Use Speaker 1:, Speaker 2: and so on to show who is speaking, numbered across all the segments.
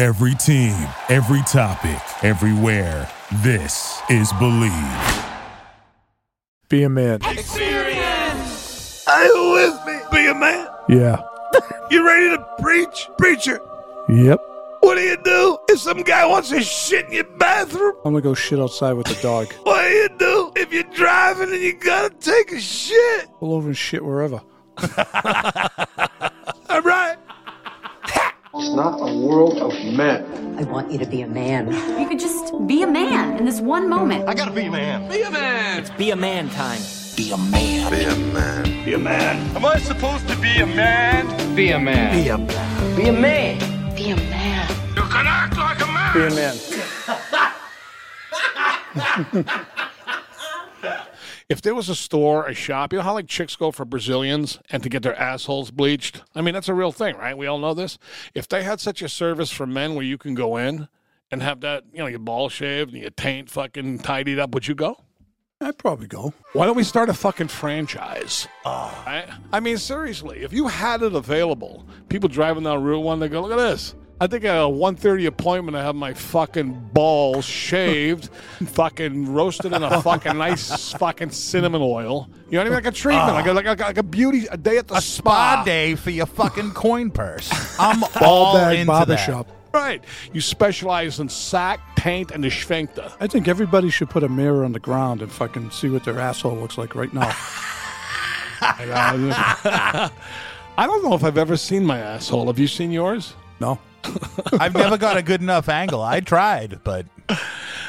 Speaker 1: Every team, every topic, everywhere. This is Believe.
Speaker 2: Be a man.
Speaker 3: Are you with me? Be a man.
Speaker 2: Yeah.
Speaker 3: You ready to preach? Preacher,
Speaker 2: Yep.
Speaker 3: what do you do if some guy wants to shit in your bathroom?
Speaker 2: I'm gonna go shit outside with the dog.
Speaker 3: What do you do if you're driving and you gotta take a shit?
Speaker 2: Pull over and shit wherever.
Speaker 3: All right.
Speaker 4: It's not a world of men.
Speaker 5: I want you to be a man.
Speaker 6: You could just be a man in this one moment.
Speaker 7: I gotta be a man.
Speaker 3: Be a man.
Speaker 8: It's be a man time.
Speaker 7: Be a man.
Speaker 4: Be a man.
Speaker 3: Be a man.
Speaker 7: Am I supposed to be a man?
Speaker 8: Be a man.
Speaker 3: Be a man.
Speaker 8: Be a man.
Speaker 5: Be a man.
Speaker 7: You can act like a man.
Speaker 2: Be a man.
Speaker 9: If there was a store, a shop, you know how like chicks go for Brazilians and to get their assholes bleached? I mean, that's a real thing, right? We all know this. If they had such a service for men where you can go in and have that, you know, your ball shaved and your taint fucking tidied up, would you go?
Speaker 2: I'd probably go.
Speaker 9: Why don't we start a fucking franchise? Ah. I, I mean, seriously, if you had it available, people driving down Route 1, they go, look at this. I think I at a 1.30 appointment, I have my fucking balls shaved, fucking roasted in a fucking nice fucking cinnamon oil. You know what I mean? Like a treatment, like, a, like, a, like a beauty, a day at the
Speaker 10: a spa day for your fucking coin purse. I'm
Speaker 2: Ball
Speaker 10: all
Speaker 2: bag
Speaker 10: into
Speaker 2: barber
Speaker 10: that.
Speaker 2: shop.
Speaker 9: Right. You specialize in sack, taint, and the sphincter.
Speaker 2: I think everybody should put a mirror on the ground and fucking see what their asshole looks like right now.
Speaker 9: I don't know if I've ever seen my asshole. Have you seen yours?
Speaker 2: No.
Speaker 10: I've never got a good enough angle. I tried, but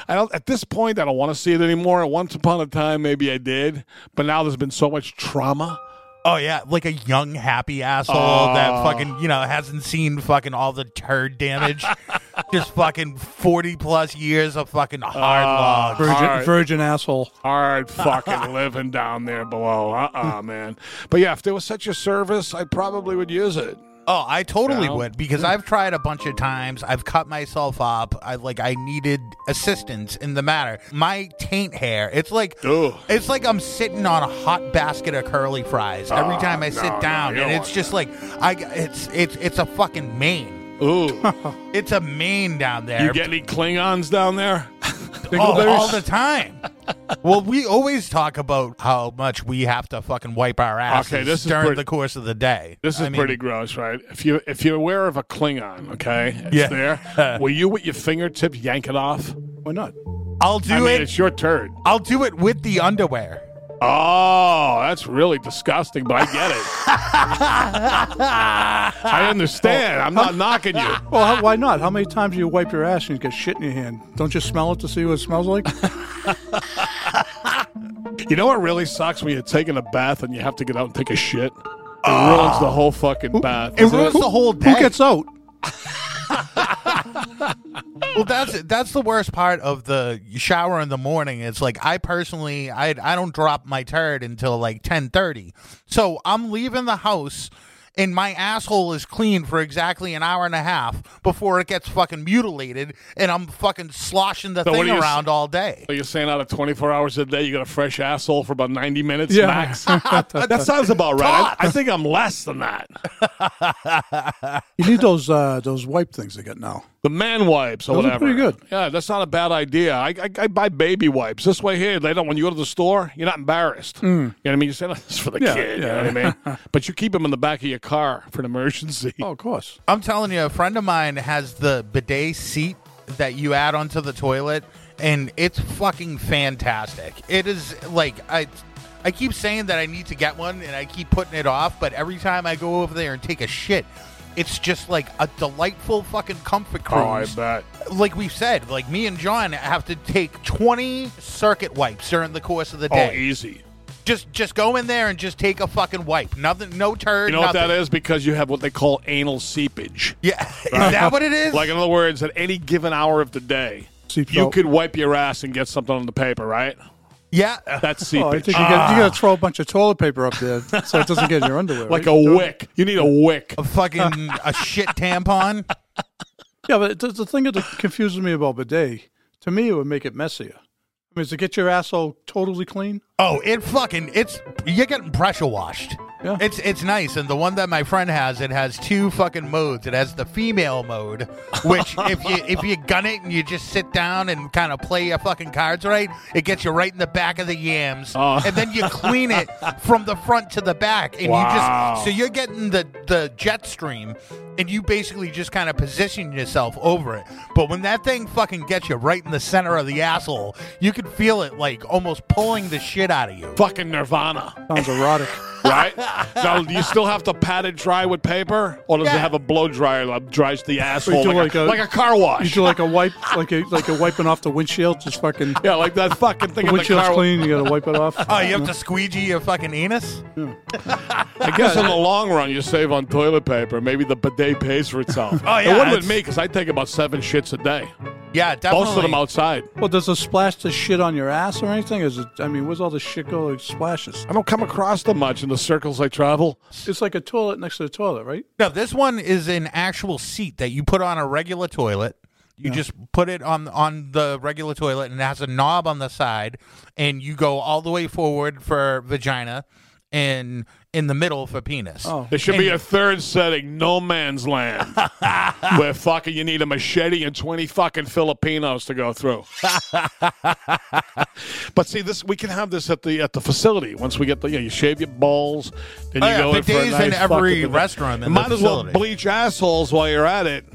Speaker 9: I don't. At this point, I don't want to see it anymore. Once upon a time, maybe I did, but now there's been so much trauma.
Speaker 10: oh yeah, like a young happy asshole
Speaker 9: Oh.
Speaker 10: that fucking you know hasn't seen fucking all the turd damage. Just fucking forty plus years of fucking hard log.
Speaker 2: Virgin,
Speaker 9: Hard.
Speaker 2: virgin asshole.
Speaker 9: Hard fucking living down there below. Uh uh man. But yeah, if there was such a service, I probably would use it.
Speaker 10: Oh, I totally
Speaker 9: No?
Speaker 10: would because I've tried a bunch of times. I've cut myself up. I like I needed assistance in the matter. My taint hair, it's like
Speaker 9: Ugh.
Speaker 10: it's like I'm sitting on a hot basket of curly fries every
Speaker 9: Oh,
Speaker 10: time I
Speaker 9: no,
Speaker 10: sit down,
Speaker 9: you
Speaker 10: and it's
Speaker 9: want
Speaker 10: just like I it's it's it's a fucking mane.
Speaker 9: Ooh.
Speaker 10: It's a mane down there.
Speaker 9: you get any Klingons down there?
Speaker 10: Oh, all the time. well, we always talk about how much we have to fucking wipe our asses
Speaker 9: Okay, this is
Speaker 10: during
Speaker 9: pretty-
Speaker 10: the course of the day.
Speaker 9: This is
Speaker 10: I mean,
Speaker 9: pretty gross, right? If you if you're aware of a Klingon, okay, it's
Speaker 10: Yeah.
Speaker 9: there. Will you with your fingertips yank it off?
Speaker 2: Why not?
Speaker 10: I'll do
Speaker 9: I mean,
Speaker 10: it.
Speaker 9: it's your turn.
Speaker 10: I'll do it with the underwear.
Speaker 9: Oh, that's really disgusting, but I get it. I understand. I'm not knocking you.
Speaker 2: Well, how, why not? How many times do you wipe your ass and you get shit in your hand? Don't you smell it to see what it smells like?
Speaker 9: You know what really sucks when you're taking a bath and you have to get out and take a shit? It ah. ruins the whole fucking bath.
Speaker 10: It ruins the whole day.
Speaker 2: Who gets out?
Speaker 10: well, that's that's the worst part of the shower in the morning. It's like I personally, I I don't drop my turd until like ten thirty. So I'm leaving the house. And my asshole is clean for exactly an hour and a half before it gets fucking mutilated, and I'm fucking sloshing the
Speaker 9: So
Speaker 10: thing
Speaker 9: are s-
Speaker 10: around all day.
Speaker 9: So you're saying out of 24 hours a day, you got a fresh asshole for about 90 minutes
Speaker 2: Yeah.
Speaker 9: max? that sounds about right. I, I think I'm less than that.
Speaker 2: You need those uh, those wipe things they get now.
Speaker 9: The man wipes or
Speaker 2: Those are
Speaker 9: whatever.
Speaker 2: pretty good.
Speaker 9: Yeah, that's not a bad idea. I, I, I buy baby wipes. This way here, later when you go to the store, you're not embarrassed. You know what I mean? You say, "Oh, this for the.
Speaker 2: Yeah,
Speaker 9: kid. You know what I mean? but you keep them in the back of your car for an emergency.
Speaker 2: Oh, of course.
Speaker 10: I'm telling you, a friend of mine has the bidet seat that you add onto the toilet, and it's fucking fantastic. It is like I, I keep saying that I need to get one, and I keep putting it off. But every time I go over there and take a shit, it's just like a delightful fucking comfort cruise.
Speaker 9: Oh, I bet.
Speaker 10: Like we've said, like me and John have to take 20 circuit wipes during the course of the
Speaker 9: Oh,
Speaker 10: day.
Speaker 9: easy.
Speaker 10: Just just go in there and just take a fucking wipe. Nothing, no turd.
Speaker 9: You know what that is? Because you have what they call anal seepage.
Speaker 10: Yeah, is that what it is?
Speaker 9: Like in other words, at any given hour of the day,
Speaker 2: Seeps
Speaker 9: you
Speaker 2: out.
Speaker 9: could wipe your ass and get something on the paper, right?
Speaker 10: yeah,
Speaker 9: That's
Speaker 2: Oh, I
Speaker 9: seepage.
Speaker 2: think you, got, you got to ah. throw a bunch of toilet paper up there so it doesn't get in your underwear.
Speaker 9: like
Speaker 2: right?
Speaker 9: a wick. You need a wick.
Speaker 10: a fucking a shit tampon.
Speaker 2: Yeah, but the, the thing that confuses me about bidet, to me, it would make it messier. I mean, to get your asshole totally clean.
Speaker 10: Oh, it fucking it's you're getting pressure washed.
Speaker 2: Yeah.
Speaker 10: It's it's nice, and the one that my friend has, it has two fucking modes. It has the female mode, which if you if you gun it and you just sit down and kind of play your fucking cards right, it gets you right in the back of the yams,
Speaker 9: Oh.
Speaker 10: and then you clean it from the front to the back, and
Speaker 9: Wow.
Speaker 10: you just so you're getting the the jet stream, and you basically just kind of position yourself over it. But when that thing fucking gets you right in the center of the asshole, you can feel it like almost pulling the shit out of you.
Speaker 9: Fucking Nirvana,
Speaker 2: Sounds erotic.
Speaker 9: right? Now, do you still have to pat it dry with paper, or does
Speaker 10: Yeah.
Speaker 9: it have a blow dryer that dries the asshole like,
Speaker 2: like
Speaker 9: a,
Speaker 2: a-
Speaker 9: like a car
Speaker 2: You
Speaker 9: wash?
Speaker 2: do like a wipe, like a like a wiping off the windshield. Just fucking
Speaker 9: yeah, like that fucking thing
Speaker 2: the
Speaker 9: in the
Speaker 2: windshield's
Speaker 9: car.
Speaker 2: clean. You got to wipe it off.
Speaker 10: Oh, you have to squeegee your fucking anus?
Speaker 9: I guess in the long run, you save on toilet paper. Maybe the bidet pays for itself.
Speaker 10: Oh,
Speaker 9: It
Speaker 10: yeah,
Speaker 9: wouldn't
Speaker 10: it's-
Speaker 9: with me because I take about seven shits a day.
Speaker 10: Yeah, definitely.
Speaker 9: Most of them outside.
Speaker 2: Well, does it splash the shit on your ass or anything? Is it? I mean, where's all the shit go? It splashes.
Speaker 9: I don't come across them much in the circles I travel.
Speaker 2: It's like a toilet next to the toilet, right?
Speaker 10: No, this one is an actual seat that you put on a regular toilet. You just put it on on the regular toilet, and it has a knob on the side, and you go all the way forward for vagina, and in the middle for penis.
Speaker 2: Oh.
Speaker 9: There should be a third setting, no man's land, where fucking you need a machete and twenty fucking Filipinos to go through. but see, this we can have this at the at the facility once we get the you, know, you shave your balls, then
Speaker 10: Oh,
Speaker 9: you
Speaker 10: yeah,
Speaker 9: go in for a
Speaker 10: bidets in
Speaker 9: nice
Speaker 10: every restaurant in the
Speaker 9: Might as well bleach assholes while you're at it.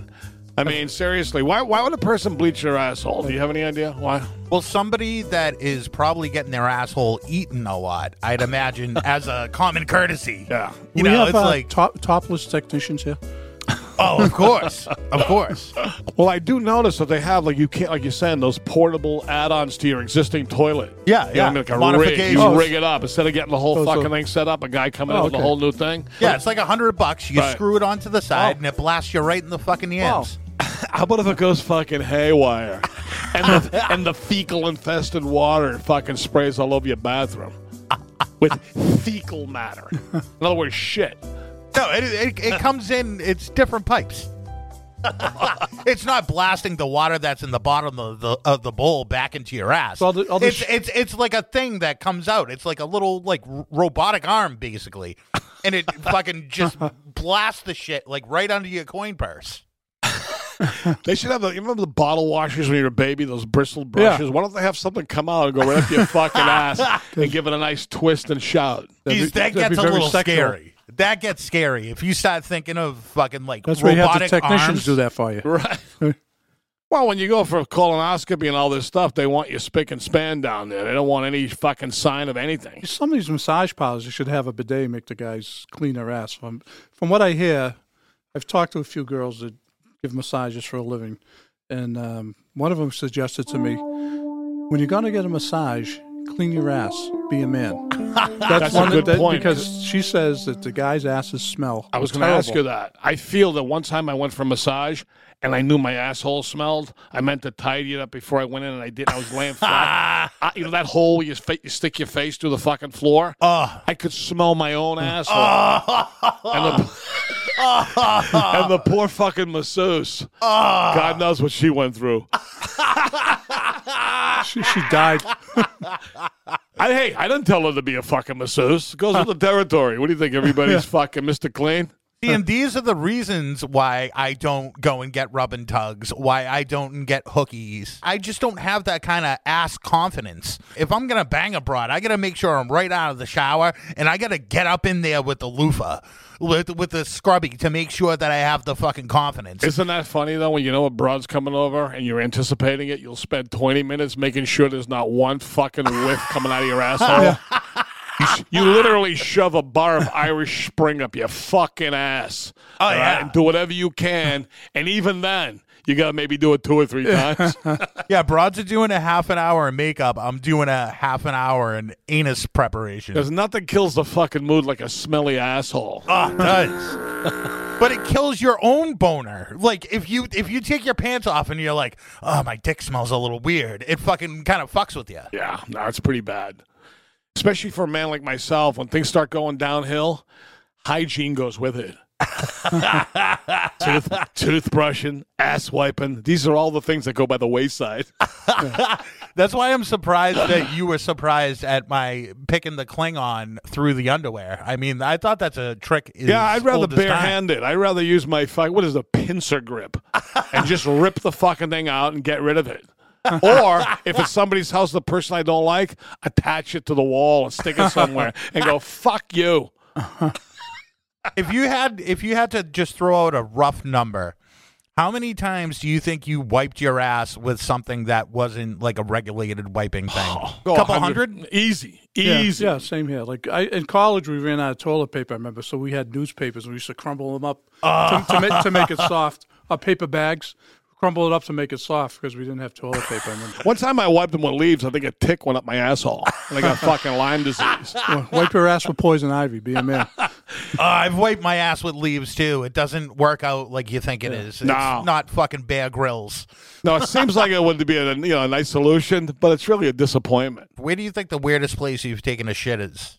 Speaker 9: I mean, seriously, why why would a person bleach their asshole? Do you have any idea why?
Speaker 10: Well, somebody that is probably getting their asshole eaten a lot, I'd imagine, as a common courtesy.
Speaker 9: Yeah.
Speaker 10: You
Speaker 2: we
Speaker 10: know,
Speaker 2: have
Speaker 10: it's
Speaker 2: uh,
Speaker 10: like,
Speaker 2: top, topless technicians here.
Speaker 10: oh, of course, of course.
Speaker 9: Well, I do notice that they have like you can't like you're saying those portable add-ons to your existing toilet.
Speaker 10: Yeah,
Speaker 9: You
Speaker 10: yeah.
Speaker 9: what I mean? Like a rig.
Speaker 10: Modifications.
Speaker 9: You rig it up instead of getting the whole
Speaker 2: Oh, so-
Speaker 9: fucking thing set up. A guy coming
Speaker 2: Oh,
Speaker 9: in with a whole new thing.
Speaker 10: Yeah, it's like a hundred bucks. You
Speaker 9: Right.
Speaker 10: screw it onto the side,
Speaker 2: Oh.
Speaker 10: and it blasts you right in the fucking yams.
Speaker 9: How about if it goes fucking haywire, and the and the fecal infested water fucking sprays all over your bathroom with fecal matter. In other words, shit.
Speaker 10: No, it, it, it comes in. It's different pipes. it's not blasting the water that's in the bottom of the of the bowl back into your ass.
Speaker 2: So all the- all the
Speaker 10: it's
Speaker 2: sh-
Speaker 10: it's it's like a thing that comes out. It's like a little like r- robotic arm basically, and it fucking just blasts the shit like right under your coin purse.
Speaker 9: They should have the. You remember the bottle washers when you were a baby? Those bristled brushes. Why don't they have something come out and go right up your fucking ass and give it a nice twist and shout?
Speaker 2: That'd be-
Speaker 10: that gets a little
Speaker 2: sexual.
Speaker 10: scary. That gets scary if you start thinking of fucking like
Speaker 2: That's where you have the
Speaker 10: robotic
Speaker 2: technicians
Speaker 10: arms.
Speaker 2: do that for you.
Speaker 9: Right. Well, when you go for a colonoscopy and all this stuff, they want you spick and span down there. They don't want any fucking sign of anything.
Speaker 2: Some of these massage parlors you should have a bidet make the guys clean their ass. From from what I hear, I've talked to a few girls that give massages for a living, and um, one of them suggested to me, when you're gonna get a massage, clean your ass. Be a man. That's,
Speaker 9: That's a
Speaker 2: one
Speaker 9: good
Speaker 2: that,
Speaker 9: point.
Speaker 2: because she says that the guys' asses smell.
Speaker 9: I was going to ask you that. I feel that one time I went for a massage and I knew my asshole smelled. I meant to tidy it up before I went in, and I did. I was laying flat. I, you know that hole where you, fa- you stick your face through the fucking floor.
Speaker 10: Oh.
Speaker 9: I could smell my own asshole. and, the, and the poor fucking masseuse. God knows what she went through.
Speaker 2: She, she died.
Speaker 9: I, hey, I didn't tell her to be a fucking masseuse. It goes with the territory. What do you think? Everybody's fucking Mr. Clean?
Speaker 10: And these are the reasons why I don't go and get rub and tugs, why I don't get hookies. I just don't have that kind of ass confidence. If I'm gonna bang a broad, I gotta make sure I'm right out of the shower and I gotta get up in there with the loofah. With, with the scrubby to make sure that I have the fucking confidence.
Speaker 9: Isn't that funny though? When you know a broad's coming over and you're anticipating it, you'll spend 20 minutes making sure there's not one fucking whiff coming out of your asshole. You, you literally shove a bar of Irish Spring up your fucking ass.
Speaker 10: Oh,
Speaker 9: all
Speaker 10: yeah.
Speaker 9: and do whatever you can, and even then, you gotta maybe do it two or three times.
Speaker 10: yeah, broads are doing a half an hour in makeup. I'm doing a half an hour in anus preparation.
Speaker 9: There's nothing kills the fucking mood like a smelly asshole.
Speaker 10: Ah, it does. but it kills your own boner. Like if you if you take your pants off and you're like, oh my dick smells a little weird, it fucking kind of fucks with you.
Speaker 9: Yeah, no, it's pretty bad. Especially for a man like myself, when things start going downhill, hygiene goes with it. Tooth, toothbrushing, ass wiping. These are all the things that go by the wayside.
Speaker 10: That's why I'm surprised that you were surprised at my picking the Klingon through the underwear. I mean, I thought that's a trick.
Speaker 9: Yeah, I'd rather
Speaker 10: old as
Speaker 9: barehand it. I'd rather use my fuck. What is a pincer grip, and just rip the fucking thing out and get rid of it. Or if it's somebody's house, the person I don't like, attach it to the wall and stick it somewhere and go fuck you.
Speaker 10: if you had if you had to just throw out a rough number, how many times do you think you wiped your ass with something that wasn't like a regulated wiping thing?
Speaker 9: Go
Speaker 10: a couple
Speaker 9: 100.
Speaker 10: hundred?
Speaker 9: Easy,
Speaker 2: Yeah,
Speaker 9: easy.
Speaker 2: Yeah, same here. Like I in college, we ran out of toilet paper. I remember, so we had newspapers. and We used to crumble them up to, to, make, to make it soft. Uh, paper bags, crumble it up to make it soft because we didn't have toilet paper. I.
Speaker 9: One time I wiped them with leaves. I think a tick went up my asshole, and I got fucking Lyme disease.
Speaker 2: Well, Wipe your ass with poison ivy. Be a man.
Speaker 10: Uh, I've wiped my ass with leaves too. It doesn't work out like you think it is. It's
Speaker 9: No.
Speaker 10: not fucking Bear Grylls.
Speaker 9: No, it seems like it would be a you know a nice solution, but it's really a disappointment.
Speaker 10: Where do you think the weirdest place you've taken a shit is?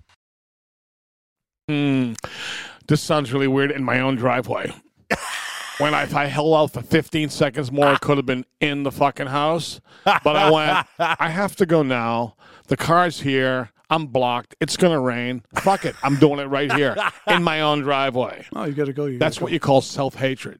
Speaker 9: Hmm. This sounds really weird in my own driveway. when I, if I held out for 15 seconds more, I could have been in the fucking house. But I went, I have to go now. The car's here. I'm blocked. It's going to rain. Fuck it. I'm doing it right here in my own driveway.
Speaker 2: Oh, you got to go. You
Speaker 9: That's what you call self hatred.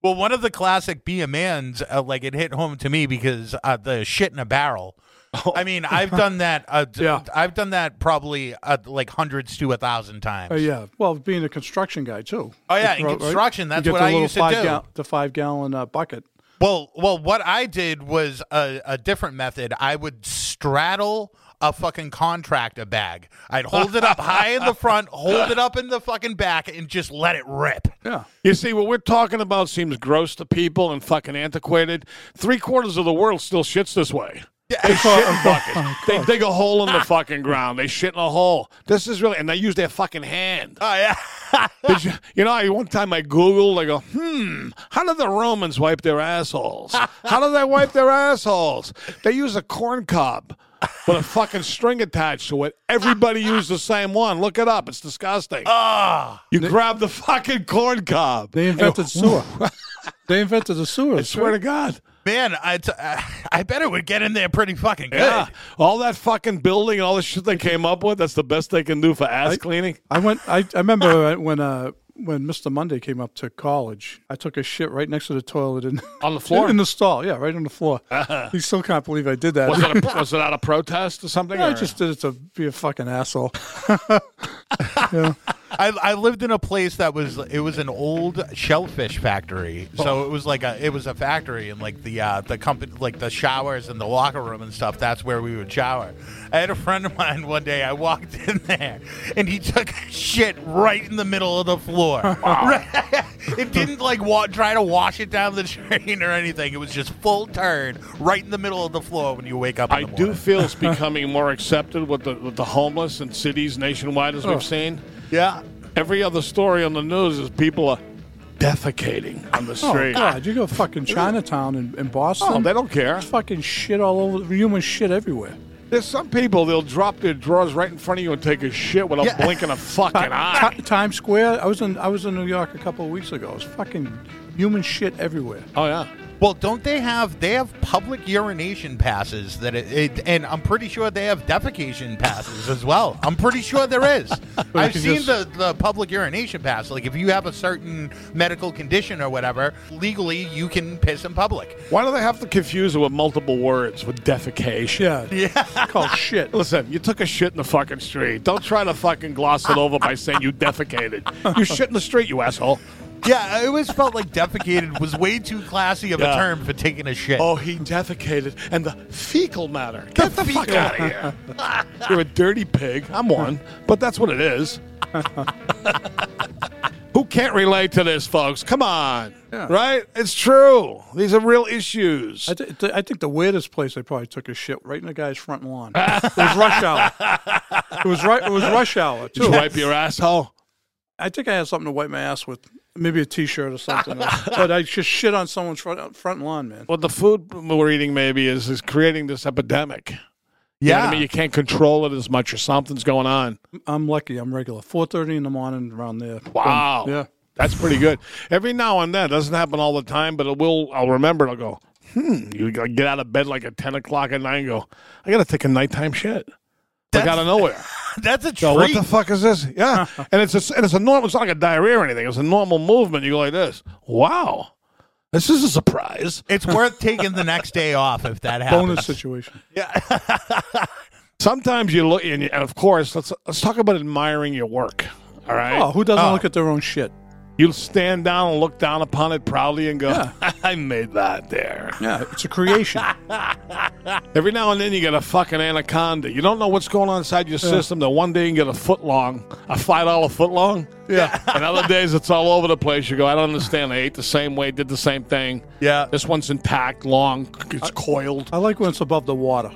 Speaker 10: Well, one of the classic be a man's, uh, like it hit home to me because uh, the shit in a barrel. I mean, I've done that. Uh,
Speaker 2: Yeah.
Speaker 10: I've done that probably uh, like hundreds to a thousand times.
Speaker 2: Oh yeah. Well, being a construction guy too.
Speaker 10: Oh, yeah, in
Speaker 2: Right, right?
Speaker 10: construction, that's what
Speaker 2: the
Speaker 10: I used to
Speaker 2: five
Speaker 10: do.
Speaker 2: gal- the five gallon uh, bucket.
Speaker 10: Well, well, what I did was a, a different method. I would straddle a fucking contractor bag. I'd hold it up high in the front, hold it up in the fucking back, and just let it rip.
Speaker 2: Yeah.
Speaker 9: You see, what we're talking about seems gross to people and fucking antiquated. Three quarters of the world still shits this way. They shit in buckets. They dig a hole in the fucking ground. They shit in a hole. This is really, and they use their fucking hand.
Speaker 10: Oh yeah.
Speaker 9: Did you, you know, I, one time I Googled, I go, hmm, how did the Romans wipe their assholes? How did they wipe their assholes? They use a corn cob with a fucking string attached to it. Everybody used the same one. Look it up. It's disgusting.
Speaker 10: Ah.
Speaker 9: you grab the fucking corn cob.
Speaker 2: They invented sewer. they invented the sewer.
Speaker 9: I swear to God.
Speaker 10: Man, I, t- uh, I bet it would get in there pretty fucking good.
Speaker 9: Yeah. All that fucking building and all the shit they came up with, that's the best they can do for ass cleaning.
Speaker 2: I went. I, I remember when uh, when Mr. Monday came up to college. I took a shit right next to the toilet in
Speaker 9: On the floor?
Speaker 2: in the stall. Yeah, right on the floor. He still can't believe I did that.
Speaker 9: Was it, a, was it out of protest or something?
Speaker 2: I
Speaker 9: or-
Speaker 2: just did it to be a fucking asshole. yeah.
Speaker 10: I, I lived in a place that was it was an old shellfish factory. So it was like a it was a factory and like the uh, the company like the showers and the locker room and stuff. That's where we would shower. I had a friend of mine one day. I walked in there and he took shit right in the middle of the floor. it didn't like wa- try to wash it down the drain or anything. It was just full turd right in the middle of the floor when you wake up. In
Speaker 9: I do feel it's becoming more accepted with the with the homeless in cities nationwide as
Speaker 2: Oh.
Speaker 9: we've seen.
Speaker 10: Yeah.
Speaker 9: Every other story on the news is people are defecating on the street.
Speaker 2: Oh
Speaker 9: street.
Speaker 2: God! You go fucking Chinatown in, in Boston.
Speaker 9: Oh, they don't care.
Speaker 2: There's fucking shit all over. Human shit everywhere.
Speaker 9: There's some people they'll drop their drawers right in front of you and take a shit without
Speaker 10: Yeah.
Speaker 9: blinking a fucking eye.
Speaker 2: Ti- Times Square. I was in. I was in New York a couple of weeks ago. It's fucking human shit everywhere.
Speaker 9: Oh yeah.
Speaker 10: Well, don't they have they have public urination passes that it, it and I'm pretty sure they have defecation passes as well. I'm pretty sure there is. I've seen the, the public urination pass. Like if you have a certain medical condition or whatever, legally you can piss in public.
Speaker 9: Why do they have to confuse it with multiple words with defecation?
Speaker 2: Yeah. Yeah. It's called shit.
Speaker 9: Listen, you took a shit in the fucking street. Don't try to fucking gloss it over by saying you defecated. You shit in the street, you asshole.
Speaker 10: Yeah, I always felt like defecated was way too classy of
Speaker 9: Yeah.
Speaker 10: a term for taking a shit.
Speaker 9: Oh, he defecated, and the fecal matter. Get the, fuck out of here. You're a dirty pig. I'm one, but that's what it is. Who can't relate to this, folks? Come on.
Speaker 2: Yeah.
Speaker 9: Right? It's true. These are real issues.
Speaker 2: I, th- th- I think the weirdest place I probably took a shit right in the guy's front lawn. it was rush hour. It was right. It was rush hour
Speaker 9: Did you
Speaker 2: too.
Speaker 9: wipe your asshole?
Speaker 2: I think I had something to wipe my ass with, maybe a T-shirt or something. but I just shit on someone's front front lawn, man.
Speaker 9: Well, the food we're eating maybe is is creating this epidemic. You know what I mean, you can't control it as much, or something's going on.
Speaker 2: I'm lucky. I'm regular. Four thirty in the morning around there.
Speaker 9: Wow.
Speaker 2: Yeah.
Speaker 9: That's pretty good. Every now and then, it doesn't happen all the time, but it will. I'll remember. I'll go. Hmm. You get out of bed like at ten o'clock at night and go. I gotta take a nighttime shit. Like out of nowhere.
Speaker 10: That's a treat.
Speaker 9: Go, what the fuck is this? Yeah, and it's a, and it's a normal. It's not like a diarrhea or anything. It's a normal movement. You go like this. Wow, this is a surprise.
Speaker 10: It's worth taking the next day off if that happens.
Speaker 2: Bonus situation. Yeah.
Speaker 9: Sometimes you look, and, you, and of course, let's let's talk about admiring your work. All right.
Speaker 2: Oh, who doesn't
Speaker 10: Oh.
Speaker 2: look at their own shit?
Speaker 9: You'll stand down and look down upon it proudly and go,
Speaker 2: Yeah.
Speaker 9: "I made that there."
Speaker 2: Yeah, it's a creation.
Speaker 9: Every now and then you get a fucking anaconda. You don't know what's going on inside your system. That one day you can get a foot long, a five dollar foot long.
Speaker 2: Yeah.
Speaker 9: And other days it's all over the place. You go, I don't understand. I ate the same way, did the same thing.
Speaker 10: Yeah.
Speaker 9: This one's intact, long, it's coiled.
Speaker 2: I like when it's above the water.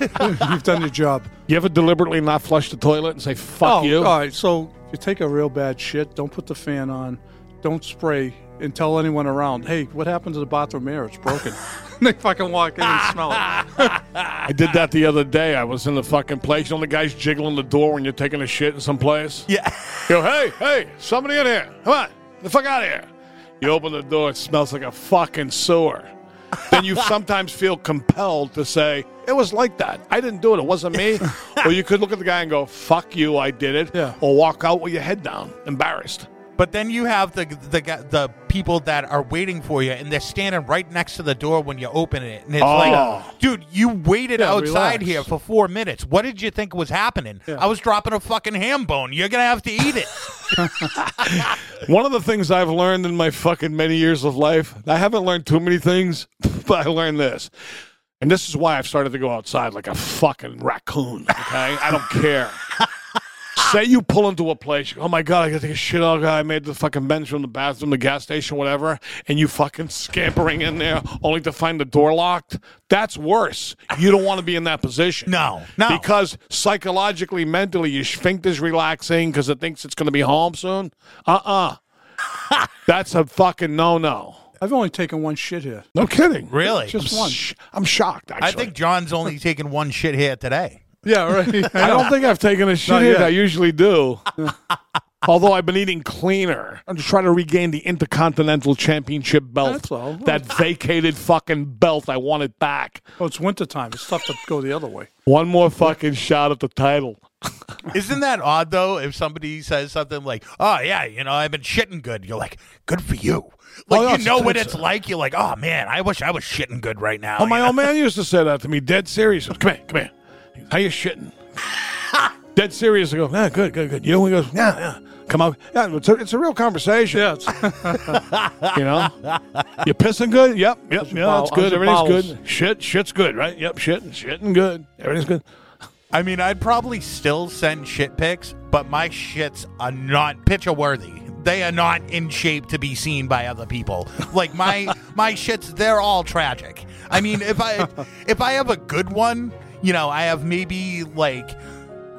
Speaker 2: You've done your job.
Speaker 9: You ever deliberately not flush the toilet and say "fuck
Speaker 2: oh,
Speaker 9: you"?
Speaker 2: All right. So if you take a real bad shit, don't put the fan on. Don't spray and tell anyone around, hey, what happened to the bathroom air? It's broken. they fucking walk in and smell it.
Speaker 9: I did that the other day. I was in the fucking place. You know the guys jiggling the door when you're taking a shit in some place?
Speaker 10: Yeah.
Speaker 9: You go, hey, hey, somebody in here. Come on, get the fuck out of here. You open the door, it smells like a fucking sewer. then you sometimes feel compelled to say, it was like that. I didn't do it. It wasn't me. Or you could look at the guy and go, fuck you, I did it.
Speaker 2: Yeah.
Speaker 9: Or walk out with your head down, embarrassed.
Speaker 10: But then you have the the the people that are waiting for you, and they're standing right next to the door when you open it, and it's
Speaker 9: Oh.
Speaker 10: like, dude, you waited
Speaker 2: Yeah,
Speaker 10: outside
Speaker 2: relax.
Speaker 10: here for four minutes. What did you think was happening? I was dropping a fucking ham bone. You're gonna have to eat it.
Speaker 9: One of the things I've learned in my fucking many years of life, I haven't learned too many things, but I learned this. And this is why I've started to go outside like a fucking raccoon. Okay? I don't care. Say you pull into a place, you go, oh my God, I gotta take a shit out. I made the fucking bench from the bathroom, the gas station, whatever, and you fucking scampering in there only to find the door locked. That's worse. You don't want to be in that position.
Speaker 10: No, no.
Speaker 9: Because psychologically, mentally, your sphincter's relaxing because it thinks it's going to be home soon. Uh uh That's a fucking no no.
Speaker 2: I've only taken one shit here.
Speaker 9: No kidding.
Speaker 10: Really?
Speaker 2: Just
Speaker 9: I'm
Speaker 2: one.
Speaker 9: sh- I'm shocked, actually.
Speaker 10: I think John's only taken one shit here today.
Speaker 2: Yeah, right.
Speaker 9: I don't think I've taken a shit
Speaker 2: Not
Speaker 9: hit. I usually do. Although I've been eating cleaner. I'm just trying to regain the Intercontinental Championship belt.
Speaker 2: That's all.
Speaker 9: That vacated fucking belt. I want it back.
Speaker 2: Oh, it's wintertime. It's tough to go the other way.
Speaker 9: One more fucking shot at the title.
Speaker 10: Isn't that odd though? If somebody says something like, "Oh yeah, you know, I've been shitting good," you're like, "Good for you." Oh, like
Speaker 9: Oh, yeah,
Speaker 10: you know what
Speaker 9: it's-
Speaker 10: it's like. You're like, "Oh man, I wish I was shitting good right now."
Speaker 9: Oh, my
Speaker 10: know?
Speaker 9: old man used to say that to me, dead serious. Come here, come here. How you shitting? dead serious. I go, yeah, good, good, good. You know, he goes, yeah, yeah. Come out. Yeah, it's a, it's a real conversation.
Speaker 2: Yeah, it's,
Speaker 9: You know, you pissing good? Yep, yep, yeah, that's good. Everything's good. Shit, shit's good, right? Yep, shit, shitting good. Everything's good.
Speaker 10: I mean, I'd probably still send shit pics, but my shits are not picture worthy. They are not in shape to be seen by other people. Like my my shits, they're all tragic. I mean, if I if I have a good one, you know, I have maybe like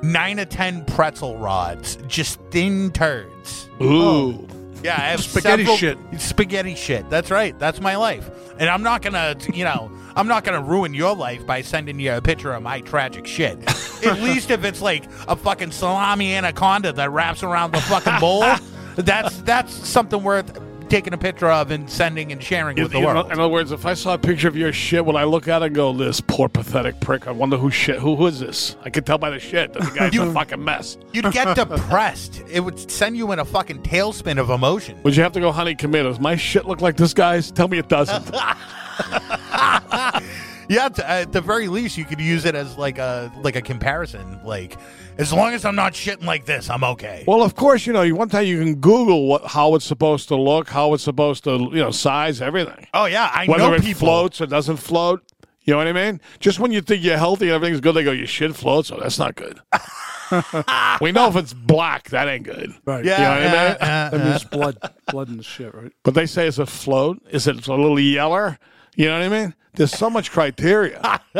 Speaker 10: nine or ten pretzel rods, just thin turds.
Speaker 9: Ooh. Oh.
Speaker 10: Yeah, I have
Speaker 2: Spaghetti
Speaker 10: several-
Speaker 2: shit.
Speaker 10: Spaghetti shit. That's right. That's my life. And I'm not gonna, you know, I'm not gonna ruin your life by sending you a picture of my tragic shit. At least if it's like a fucking salami anaconda that wraps around the fucking bowl, that's that's something worth taking a picture of and sending and sharing with the
Speaker 9: You
Speaker 10: world.
Speaker 9: in other words, if I saw a picture of your shit, would I look at it and go, "This poor pathetic prick"? I wonder who shit. Who, who is this? I could tell by the shit that the guy's a fucking mess.
Speaker 10: You'd get depressed. It would send you in a fucking tailspin of emotion.
Speaker 9: Would you have to go, honey? Commit. Does my shit look like this guy's? Tell me it doesn't.
Speaker 10: Yeah, t- uh, at the very least, you could use it as like a like a comparison. Like, as long as I'm not shitting like this, I'm okay.
Speaker 9: well, of course, you know. you- One time you can Google what how it's supposed to look, how it's supposed to, you know, size everything.
Speaker 10: Oh yeah, I
Speaker 9: Whether
Speaker 10: know
Speaker 9: it
Speaker 10: people.
Speaker 9: floats or doesn't float. You know what I mean? Just when you think you're healthy and everything's good, they go, "Your shit floats." So that's not good. we know if it's black, that ain't good.
Speaker 2: right.
Speaker 10: Yeah,
Speaker 9: You know what I mean?
Speaker 10: yeah, yeah,
Speaker 2: That means blood, blood and shit, right?
Speaker 9: But they say it's a float. Is it a little yeller? You know what I mean? There's so much criteria.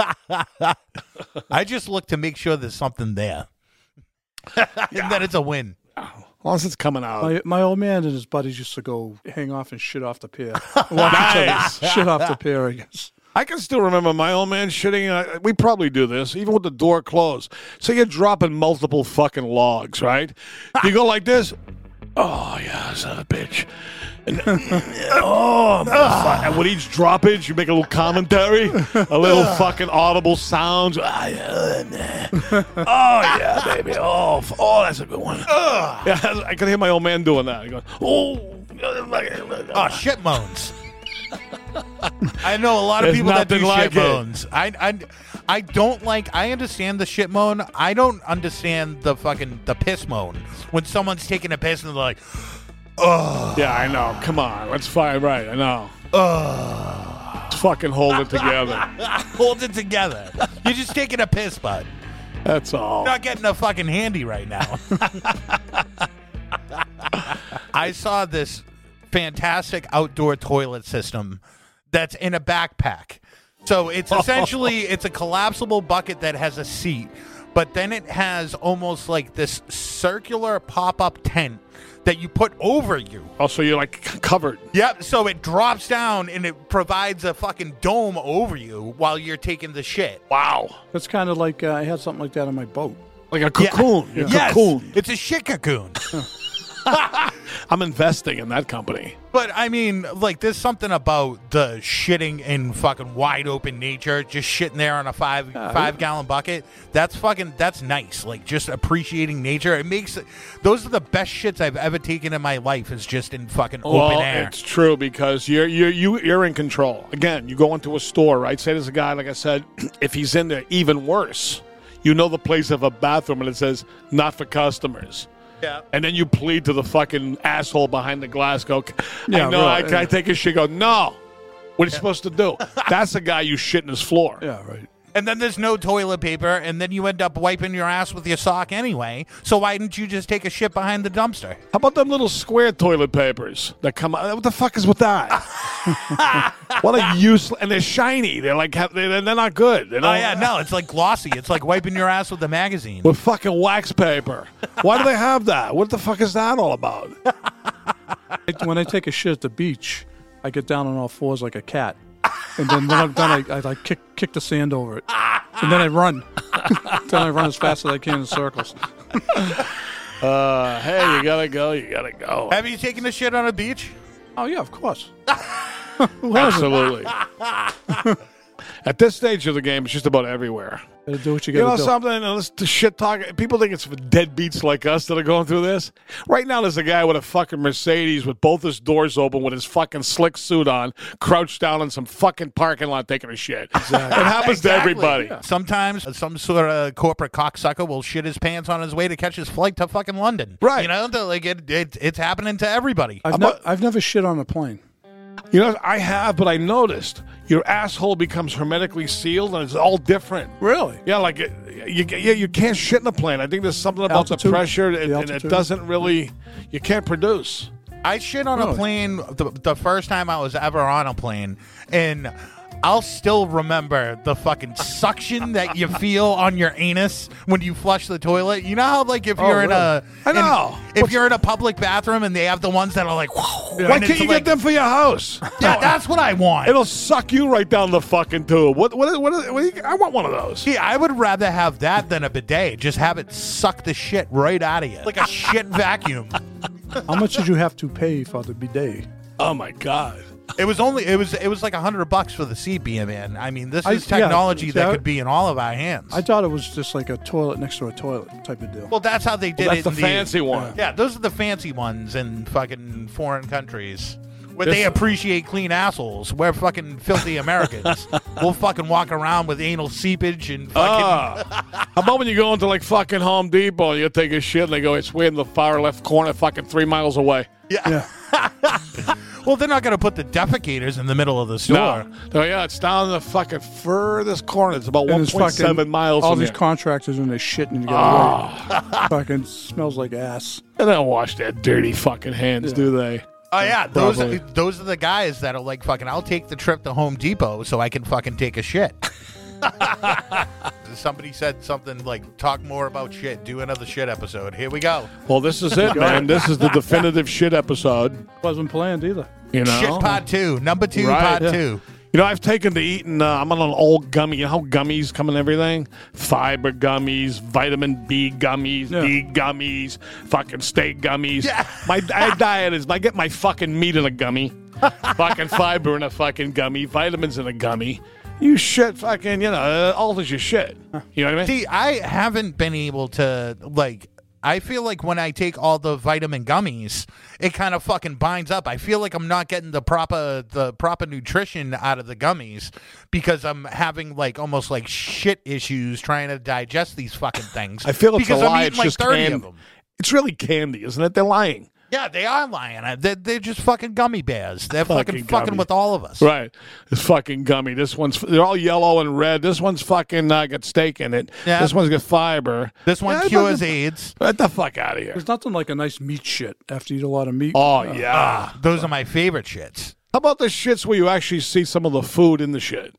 Speaker 10: I just look to make sure there's something there, and then it's a win.
Speaker 9: As long as it's coming out.
Speaker 2: My, my old man and his buddies used to go hang off and shit off the pier. Watch
Speaker 9: Nice.
Speaker 2: shit off the pier, I guess.
Speaker 9: I can still remember my old man shitting. Uh, we probably do this, even with the door closed. So you're dropping multiple fucking logs, right? You go like this. Oh, yeah, son of a bitch. And, oh, and with each droppage, you make a little commentary, a little fucking audible sounds. Ah, oh, yeah, baby. Oh, oh, that's a good one. Yeah, I can hear my old man doing that. He goes, oh,
Speaker 10: Oh, shit moans. I know a lot of
Speaker 9: There's
Speaker 10: people that do
Speaker 9: like
Speaker 10: shit
Speaker 9: it.
Speaker 10: moans. I, I, I don't like. I understand the shit moan. I don't understand the fucking the piss moan when someone's taking a piss and they're like,
Speaker 9: Yeah, I know. Come on, let's find right. I know. Let's fucking hold it together.
Speaker 10: hold it together. You're just taking a piss, bud.
Speaker 9: That's all.
Speaker 10: not getting a fucking handy right now. I saw this fantastic outdoor toilet system that's in a backpack. So it's essentially it's a collapsible bucket that has a seat, but then it has almost like this circular pop-up tent that you put over you.
Speaker 9: Also, you're like c- covered.
Speaker 10: Yep, so it drops down and it provides a fucking dome over you while you're taking the shit.
Speaker 9: Wow.
Speaker 2: That's kind of like uh, I had something like that on my boat.
Speaker 9: Like a cocoon.
Speaker 10: Yeah.
Speaker 9: A
Speaker 10: Yes,
Speaker 9: cocoon.
Speaker 10: it's a shit cocoon.
Speaker 9: I'm investing in that company.
Speaker 10: But I mean, like, there's something about the shitting in fucking wide open nature, just shitting there on a five five gallon bucket. That's fucking that's nice. Like, just appreciating nature. It makes those are the best shits I've ever taken in my life. Is just in fucking open
Speaker 9: well,
Speaker 10: air.
Speaker 9: it's true because you're you're you, you're in control. Again, you go into a store, right? Say there's a guy, like I said, if he's in there, even worse. You know the place of a bathroom and it says not for customers.
Speaker 10: Yeah.
Speaker 9: And then you plead to the fucking asshole behind the glass. Go,
Speaker 2: Yeah,
Speaker 9: I know. I,
Speaker 2: really.
Speaker 9: can I take a shit? Go, no. What are you supposed to do? That's the guy you shit in his floor.
Speaker 2: Yeah, right.
Speaker 10: And then there's no toilet paper, and then you end up wiping your ass with your sock anyway. So why didn't you just take a shit behind the dumpster?
Speaker 9: How about them little square toilet papers that come out? What the fuck is with that? what a useless and they're shiny. They're like they're, they're not good. They
Speaker 10: Oh
Speaker 9: don't-
Speaker 10: yeah, no, it's like glossy. It's like wiping your ass with a magazine.
Speaker 9: with fucking wax paper. Why do they have that? What the fuck is that all about?
Speaker 2: When I take a shit at the beach, I get down on all fours like a cat, and then when I'm done, I, I like kick kick the sand over it, and then I run. then I run as fast as I can in circles.
Speaker 9: Uh, hey, you gotta go. You gotta go.
Speaker 10: Have you taken a shit on a beach?
Speaker 2: Oh yeah, of course.
Speaker 9: Absolutely. At this stage of the game, it's just about everywhere.
Speaker 2: Gotta do what you
Speaker 9: You
Speaker 2: gotta
Speaker 9: know
Speaker 2: do.
Speaker 9: something? And listen to shit talk. People think it's for deadbeats like us that are going through this. Right now, there's a guy with a fucking Mercedes with both his doors open with his fucking slick suit on, crouched down in some fucking parking lot taking a shit. Exactly. It happens to
Speaker 10: Exactly.
Speaker 9: everybody.
Speaker 10: Sometimes some sort of corporate cocksucker will shit his pants on his way to catch his flight to fucking London.
Speaker 9: Right.
Speaker 10: You know, like it, it it's happening to everybody.
Speaker 2: I've, ne- I've never shit on a plane.
Speaker 9: You know, I have, but I noticed your asshole becomes hermetically sealed and it's all different.
Speaker 2: Really?
Speaker 9: Yeah, like it, you, yeah, you can't shit in a plane. I think there's something about the
Speaker 2: Altitude?
Speaker 9: pressure,
Speaker 2: The
Speaker 9: and, and it doesn't really. You can't produce.
Speaker 10: I shit on a
Speaker 2: Really?
Speaker 10: plane the, the first time I was ever on a plane, and I'll still remember the fucking suction that you feel on your anus when you flush the toilet. You know how, like, if
Speaker 2: Oh,
Speaker 10: you're in a,
Speaker 9: I know.
Speaker 10: in- if you're in a public bathroom and they have the ones that are like,
Speaker 9: Why can't you
Speaker 10: like-
Speaker 9: get them for your house?
Speaker 10: Yeah, that's what I want.
Speaker 9: It'll suck you right down the fucking tube. What? What? What? what, what I want one of those.
Speaker 10: See, I would rather have that than a bidet. Just have it suck the shit right out of you, like a shit vacuum.
Speaker 2: How much did you have to pay for the bidet?
Speaker 9: Oh my god.
Speaker 10: It was only it was it was like a hundred bucks for the seat being in. I mean, this
Speaker 2: I-
Speaker 10: is
Speaker 2: yeah,
Speaker 10: technology
Speaker 2: see,
Speaker 10: that
Speaker 2: I-
Speaker 10: could be in all of our hands.
Speaker 2: I thought it was just like a toilet next to a toilet type of deal.
Speaker 10: well, that's how they did
Speaker 9: Well,
Speaker 10: it.
Speaker 9: that's
Speaker 10: in
Speaker 9: the fancy one.
Speaker 10: Yeah, those are the fancy ones in fucking foreign countries. Where
Speaker 9: This-
Speaker 10: they appreciate clean assholes. We're fucking filthy Americans. we'll fucking walk around with anal seepage and fucking.
Speaker 9: Ah. How about when you go into like fucking Home Depot and you take a shit and they go, it's way in the far left corner, fucking three miles away.
Speaker 10: yeah. well, they're not going to put the defecators in the middle of the store.
Speaker 9: No. Oh yeah, it's down in the fucking furthest corner. It's about
Speaker 2: And
Speaker 9: one
Speaker 2: it's
Speaker 9: point seven
Speaker 2: fucking-
Speaker 9: miles
Speaker 2: All
Speaker 9: from
Speaker 2: these
Speaker 9: here.
Speaker 2: contractors and they're shitting and you
Speaker 9: Ah.
Speaker 2: gotta fucking smells like ass.
Speaker 9: And they don't wash their dirty fucking hands, do they?
Speaker 10: Oh yeah, those
Speaker 9: Probably.
Speaker 10: those are the guys that are like fucking. I'll take the trip to Home Depot so I can fucking take a shit. Somebody said something like, "Talk more about shit. Do another shit episode." Here we go.
Speaker 9: Well, this is it, man. This is the definitive shit episode.
Speaker 2: Wasn't planned either.
Speaker 9: You know,
Speaker 10: Shit pod two, number two,
Speaker 9: Right,
Speaker 10: pod
Speaker 9: yeah.
Speaker 10: two.
Speaker 9: You know, I've taken to eating. Uh, I'm on an old gummy. You know how gummies come in everything? Fiber gummies, vitamin B gummies,
Speaker 2: Yeah.
Speaker 9: D gummies, fucking steak gummies.
Speaker 10: Yeah.
Speaker 9: My I, diet is I get my fucking meat in a gummy, fucking fiber in a fucking gummy, vitamins in a gummy. You shit, fucking, you know, uh, alters your shit. You know what I mean?
Speaker 10: See, I haven't been able to like. I feel like when I take all the vitamin gummies, it kind of fucking binds up. I feel like I'm not getting the proper the proper nutrition out of the gummies because I'm having like almost like shit issues trying to digest these fucking things.
Speaker 9: I feel it's
Speaker 10: because
Speaker 9: a
Speaker 10: I'm
Speaker 9: lie.
Speaker 10: eating
Speaker 9: It's
Speaker 10: like
Speaker 9: just
Speaker 10: 30
Speaker 9: candy.
Speaker 10: of them.
Speaker 9: It's really candy, isn't it? They're lying.
Speaker 10: Yeah, they are lying. Uh, They're, they're just fucking gummy bears. They're fucking
Speaker 9: Fucking
Speaker 10: fucking, with all of us.
Speaker 9: Right. It's fucking gummy. This one's they're all yellow and red. This one's fucking uh, got steak in it.
Speaker 10: Yeah.
Speaker 9: This one's got fiber.
Speaker 10: This one
Speaker 9: Yeah, it
Speaker 10: cures
Speaker 9: doesn't-
Speaker 10: AIDS.
Speaker 9: Get the fuck out of here.
Speaker 2: There's nothing like a nice meat shit after you eat a lot of meat.
Speaker 9: Oh yeah.
Speaker 10: Those are my favorite shits.
Speaker 9: How about the shits where you actually see some of the food in the shit?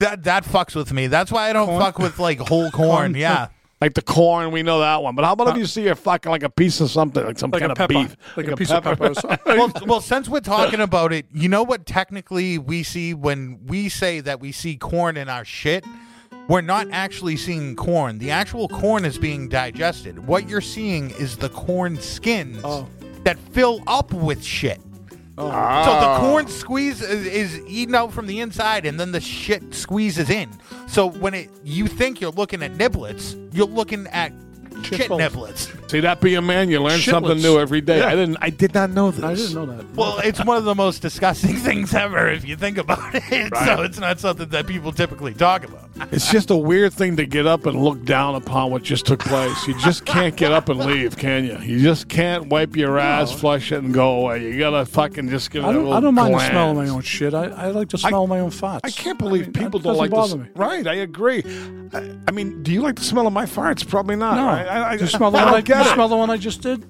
Speaker 10: That that fucks with me. That's why I don't fuck with like whole corn. Yeah.
Speaker 9: Like the corn, we know that one. But how about if you see a fucking like a piece of something, like some
Speaker 2: Like
Speaker 9: kind of
Speaker 2: pepper.
Speaker 9: beef,
Speaker 2: Like a piece of pepper or something.
Speaker 10: well, well, since we're talking about it, you know what? Technically, we see when we say that we see corn in our shit, we're not actually seeing corn. The actual corn is being digested. What you're seeing is the corn skins
Speaker 2: Oh.
Speaker 10: that fill up with shit. Oh. So the ah. corn squeeze is, is eaten out from the inside, and then the shit squeezes in. So when it you think you're looking at niblets, you're looking at shit
Speaker 2: balls.
Speaker 9: See that be a man, you learn something new every day.
Speaker 2: Yeah.
Speaker 9: I didn't. I did not know this.
Speaker 2: I didn't know that.
Speaker 10: Well, it's one of the most disgusting things ever if you think about it. Right. So it's not something that people typically talk about.
Speaker 9: It's just a weird thing to get up and look down upon what just took place. You just can't get up and leave, can you? You just can't wipe your ass, flush it, and go away. You gotta fucking just give it
Speaker 2: I
Speaker 9: a
Speaker 2: don't,
Speaker 9: little
Speaker 2: I don't mind the smell of my own shit. I, I like to smell my own farts.
Speaker 9: I can't believe
Speaker 2: mean,
Speaker 9: people don't like
Speaker 2: doesn't
Speaker 9: this.
Speaker 2: bother me.
Speaker 9: Right, I agree. I, I mean, do you like the smell of my farts? Probably not.
Speaker 2: No,
Speaker 9: right? I, I,
Speaker 2: you smell the
Speaker 9: I
Speaker 2: one
Speaker 9: don't
Speaker 2: I,
Speaker 9: get
Speaker 2: you
Speaker 9: it.
Speaker 2: smell the one I just did.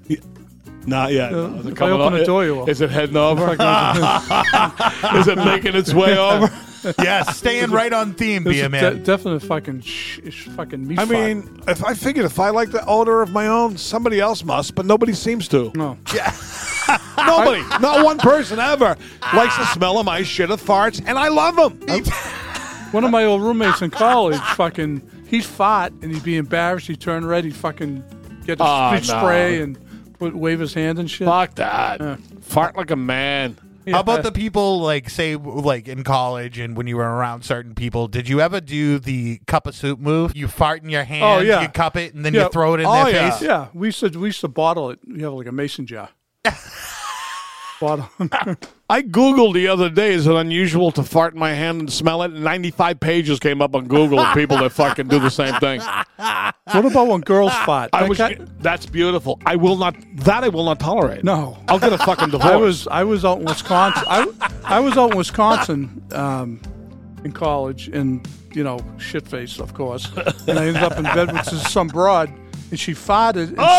Speaker 9: Not yet.
Speaker 2: Uh,
Speaker 9: no. Is it
Speaker 2: if I
Speaker 9: coming
Speaker 2: open
Speaker 9: up?
Speaker 2: the door, you will.
Speaker 9: Is it heading over? Is it making its way over?
Speaker 10: Yeah, staying right on theme,
Speaker 2: This
Speaker 10: be a man.
Speaker 2: de- definitely fucking sh- sh- fucking meat.
Speaker 9: I
Speaker 2: fart.
Speaker 9: mean, if I figured if I like the odor of my own, somebody else must, but nobody seems to.
Speaker 2: no.
Speaker 9: Nobody, not one person ever likes the smell of my shit of farts, and I love them.
Speaker 2: One of my old roommates in college, fucking, he'd fart and he'd be embarrassed. He'd turn red. He'd fucking get a
Speaker 9: Oh,
Speaker 2: spit
Speaker 9: no.
Speaker 2: spray and put, wave his hand and shit.
Speaker 9: Fuck that.
Speaker 2: Yeah.
Speaker 9: Fart like a man.
Speaker 10: How about the people like say like in college and when you were around certain people? Did you ever do the cup of soup move? You fart in your hand,
Speaker 2: Oh, yeah.
Speaker 10: you cup it, and then
Speaker 2: Yeah.
Speaker 10: you throw it in
Speaker 9: Oh,
Speaker 10: their
Speaker 9: yeah.
Speaker 10: face.
Speaker 2: Yeah, we used to we used to bottle it. We have like a mason jar. bottle.
Speaker 9: I Googled the other day, is it unusual to fart in my hand and smell it? And 95 pages came up on Google of people that fucking do the same thing.
Speaker 2: what about when girls fart?
Speaker 9: I
Speaker 2: That
Speaker 9: was, that's beautiful. I will not, that I will not tolerate.
Speaker 2: no.
Speaker 9: I'll get a fucking divorce.
Speaker 2: I was I was out in Wisconsin. I, I was out in Wisconsin um, in college, and you know, shit face, of course. And I ended up in bed with some broad, and she farted and
Speaker 9: Oh,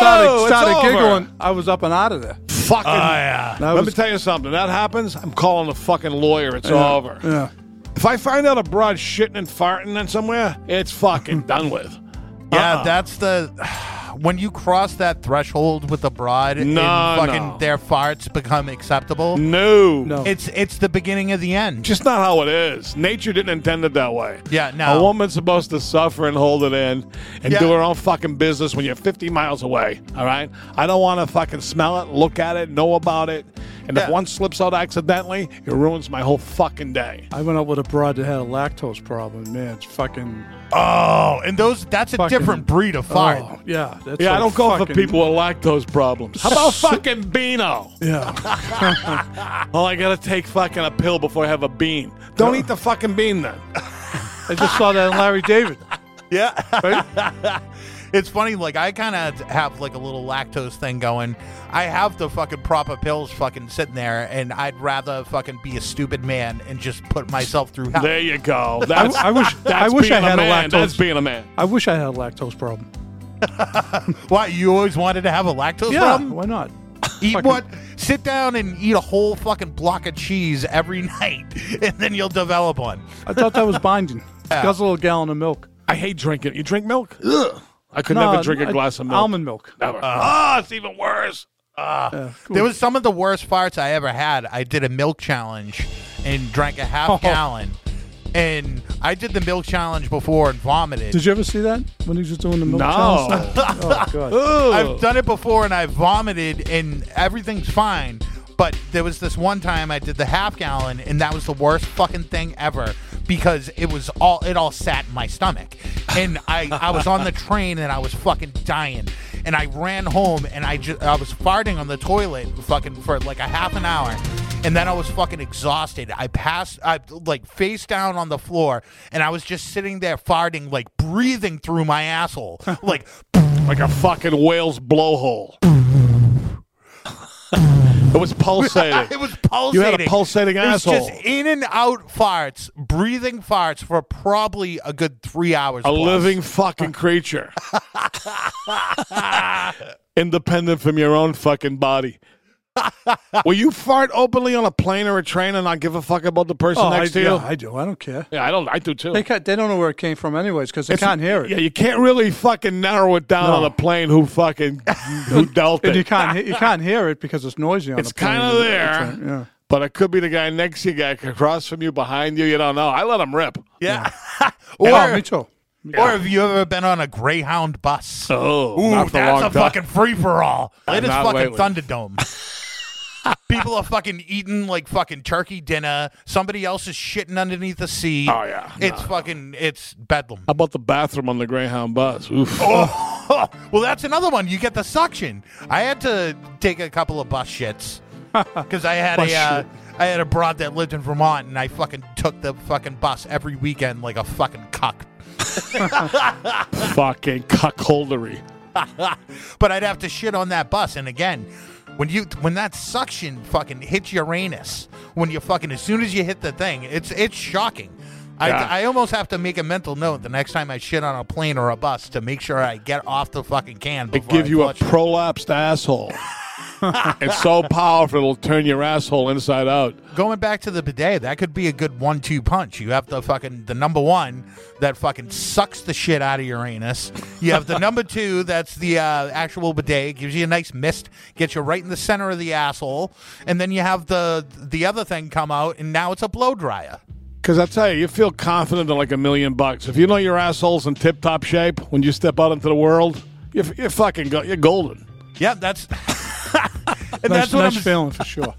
Speaker 2: started, started giggling. I was up and out of there.
Speaker 9: fucking.
Speaker 10: Oh,
Speaker 2: yeah.
Speaker 9: Let
Speaker 2: was,
Speaker 9: me tell you something. That happens, I'm calling a fucking lawyer. It's over.
Speaker 2: yeah.
Speaker 9: If I find out a broad shitting and farting in somewhere, it's fucking done with.
Speaker 10: Yeah,
Speaker 9: Uh-uh.
Speaker 10: that's the when you cross that threshold with the broad and
Speaker 9: No,
Speaker 10: fucking
Speaker 9: no.
Speaker 10: their farts become acceptable.
Speaker 9: No.
Speaker 2: No.
Speaker 10: It's it's the beginning of the end.
Speaker 9: Just not how it is. Nature didn't intend it that way.
Speaker 10: Yeah, no.
Speaker 9: A woman's supposed to suffer and hold it in and
Speaker 10: Yeah.
Speaker 9: do her own fucking business when you're 50 miles away. All right? I don't want to fucking smell it, look at it, know about it. And
Speaker 10: Yeah.
Speaker 9: if one slips out accidentally, it ruins my whole fucking day.
Speaker 2: I went out with a broad that had a lactose problem. Man, it's fucking.
Speaker 10: oh, and those that's a
Speaker 2: Fucking-
Speaker 10: different breed of fart.
Speaker 2: Oh, yeah. That's
Speaker 9: Yeah, I don't go
Speaker 2: fucking,
Speaker 9: for people with lactose problems. How about fucking Beano?
Speaker 2: Yeah.
Speaker 9: Oh, I gotta take fucking a pill before I have a bean. Don't eat the fucking bean then.
Speaker 2: I just saw that in Larry David.
Speaker 10: Yeah.
Speaker 2: Right?
Speaker 10: It's funny, like I kind of have like a little lactose thing going. I have the fucking proper pills fucking sitting there, and I'd rather fucking be a stupid man and just put myself through hell.
Speaker 9: There you go. That's,
Speaker 2: I wish-
Speaker 9: that's
Speaker 2: I wish I
Speaker 9: being
Speaker 2: had a
Speaker 9: man.
Speaker 2: lactose-
Speaker 9: That's being a man.
Speaker 2: I wish I had a lactose problem.
Speaker 10: Why you always wanted to have a lactose
Speaker 2: Yeah,
Speaker 10: problem?
Speaker 2: why not?
Speaker 10: Eat
Speaker 2: fucking-
Speaker 10: what? Sit down and eat a whole fucking block of cheese every night, and then you'll develop one.
Speaker 2: I thought that was binding. Guzzle a little gallon of milk.
Speaker 9: I hate drinking. You drink milk? Ugh. I could
Speaker 2: No,
Speaker 9: never drink a
Speaker 2: I-
Speaker 9: glass of milk.
Speaker 2: Almond milk.
Speaker 9: Never. Ah, it's even worse.
Speaker 10: There was some of the worst farts I ever had. I did a milk challenge and drank a half
Speaker 2: Oh.
Speaker 10: gallon. And I did the milk challenge before and vomited.
Speaker 2: Did you ever see that when he was doing the milk
Speaker 9: No.
Speaker 2: challenge? oh god.
Speaker 10: I've done it before and I vomited and everything's fine. But there was this one time I did the half gallon and that was the worst fucking thing ever because it was all it all sat in my stomach. And I I was on the train and I was fucking dying. And I ran home and I just I was farting on the toilet fucking for like a half an hour. And then I was fucking exhausted. I passed I like face down on the floor and I was just sitting there farting like breathing through my asshole. Like
Speaker 9: like a fucking whale's blowhole. It was pulsating.
Speaker 10: it was pulsating.
Speaker 9: You had a pulsating
Speaker 10: It was
Speaker 9: asshole.
Speaker 10: just in and out farts, breathing farts for probably a good three hours.
Speaker 9: a
Speaker 10: plus.
Speaker 9: living fucking creature. Independent from your own fucking body. Will you fart openly on a plane or a train and not give a fuck about the person
Speaker 2: Oh, I,
Speaker 9: next to
Speaker 2: yeah,
Speaker 9: you?
Speaker 2: I do. I don't care.
Speaker 9: yeah, I don't. I do too.
Speaker 2: They can't, they don't know where it came from anyways because they
Speaker 9: It's-
Speaker 2: can't hear it.
Speaker 9: Yeah, you can't really fucking narrow it down
Speaker 2: No.
Speaker 9: on a plane. Who fucking who dealt
Speaker 2: and you can't you can't hear it because it's noisy on
Speaker 9: It's
Speaker 2: the plane.
Speaker 9: kinda there.
Speaker 2: Yeah.
Speaker 9: But it could be the guy next to you, guy across from you, behind you. You don't know. I let him rip.
Speaker 10: Yeah.
Speaker 2: Oh,
Speaker 10: or,
Speaker 2: me too.
Speaker 10: or have you ever been on a Greyhound bus?
Speaker 9: Oh,
Speaker 10: Ooh, that's a
Speaker 9: time.
Speaker 10: fucking free for all. It is fucking
Speaker 9: lately.
Speaker 10: Thunderdome. People are fucking eating like fucking turkey dinner. Somebody else is shitting underneath the seat.
Speaker 9: Oh, yeah.
Speaker 10: It's fucking it's bedlam.
Speaker 9: How about the bathroom on the Greyhound bus? Oof.
Speaker 10: Oh, well, that's another one. You get the suction. I had to take a couple of bus shits because I had
Speaker 2: Bus
Speaker 10: a uh. I had a broad that lived in Vermont, and I fucking took the fucking bus every weekend like a fucking cuck.
Speaker 9: fucking cuckoldery.
Speaker 10: But I'd have to shit on that bus, and again. When you when that suction fucking hits Uranus, when you fucking as soon as you hit the thing, it's it's shocking.
Speaker 9: Yeah.
Speaker 10: I, I almost have to make a mental note the next time I shit on a plane or a bus to make sure I get off the fucking can.
Speaker 9: It give
Speaker 10: I
Speaker 9: you a
Speaker 10: it.
Speaker 9: prolapsed asshole. it's so powerful it'll turn your asshole inside out.
Speaker 10: going back to the bidet, that could be a good one-two punch. You have the fucking the number one that fucking sucks the shit out of your anus. You have the number two that's the uh, actual bidet, gives you a nice mist, gets you right in the center of the asshole, and then you have the the other thing come out, and now it's a blow dryer.
Speaker 9: Because I tell you, you feel confident in like a million bucks. If you know your asshole's in tip top shape when you step out into the world, you're, you're fucking go- you're golden.
Speaker 10: Yeah, that's and
Speaker 2: Nice,
Speaker 10: that's what
Speaker 2: nice
Speaker 10: I'm
Speaker 2: feeling for sure.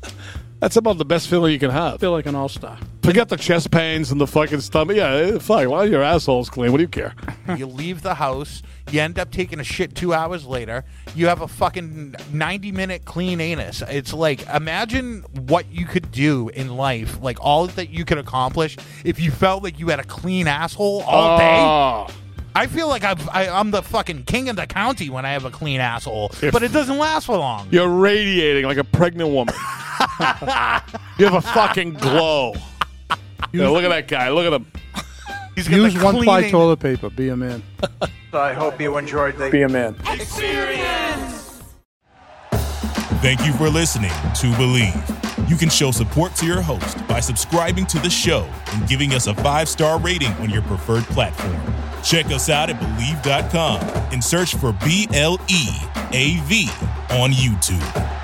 Speaker 9: That's about the best feeling you can have.
Speaker 2: I feel like an all star.
Speaker 9: Forget the chest pains and the fucking stomach. Yeah, eh, fuck. Why your asshole's clean? What do you care?
Speaker 10: you leave the house, you end up taking a shit two hours later, you have a fucking 90 minute clean anus. It's like, imagine what you could do in life, like all that you could accomplish if you felt like you had a clean asshole all day.
Speaker 9: Oh.
Speaker 10: I feel like I've, I, I'm the fucking king of the county when I have a clean asshole,
Speaker 9: If-
Speaker 10: but it doesn't last for long.
Speaker 9: You're radiating like a pregnant woman. you have a fucking glow. Yeah, look at that guy. Look at him.
Speaker 10: He's got
Speaker 2: Use
Speaker 10: the
Speaker 2: one ply
Speaker 10: cleaning-
Speaker 2: toilet paper. Be a man.
Speaker 4: I hope you enjoyed the
Speaker 2: Be a man.
Speaker 1: Thank you for listening to Believe. You can show support to your host by subscribing to the show and giving us a five star rating on your preferred platform. Check us out at Bleav.com and search for B L E A V on YouTube.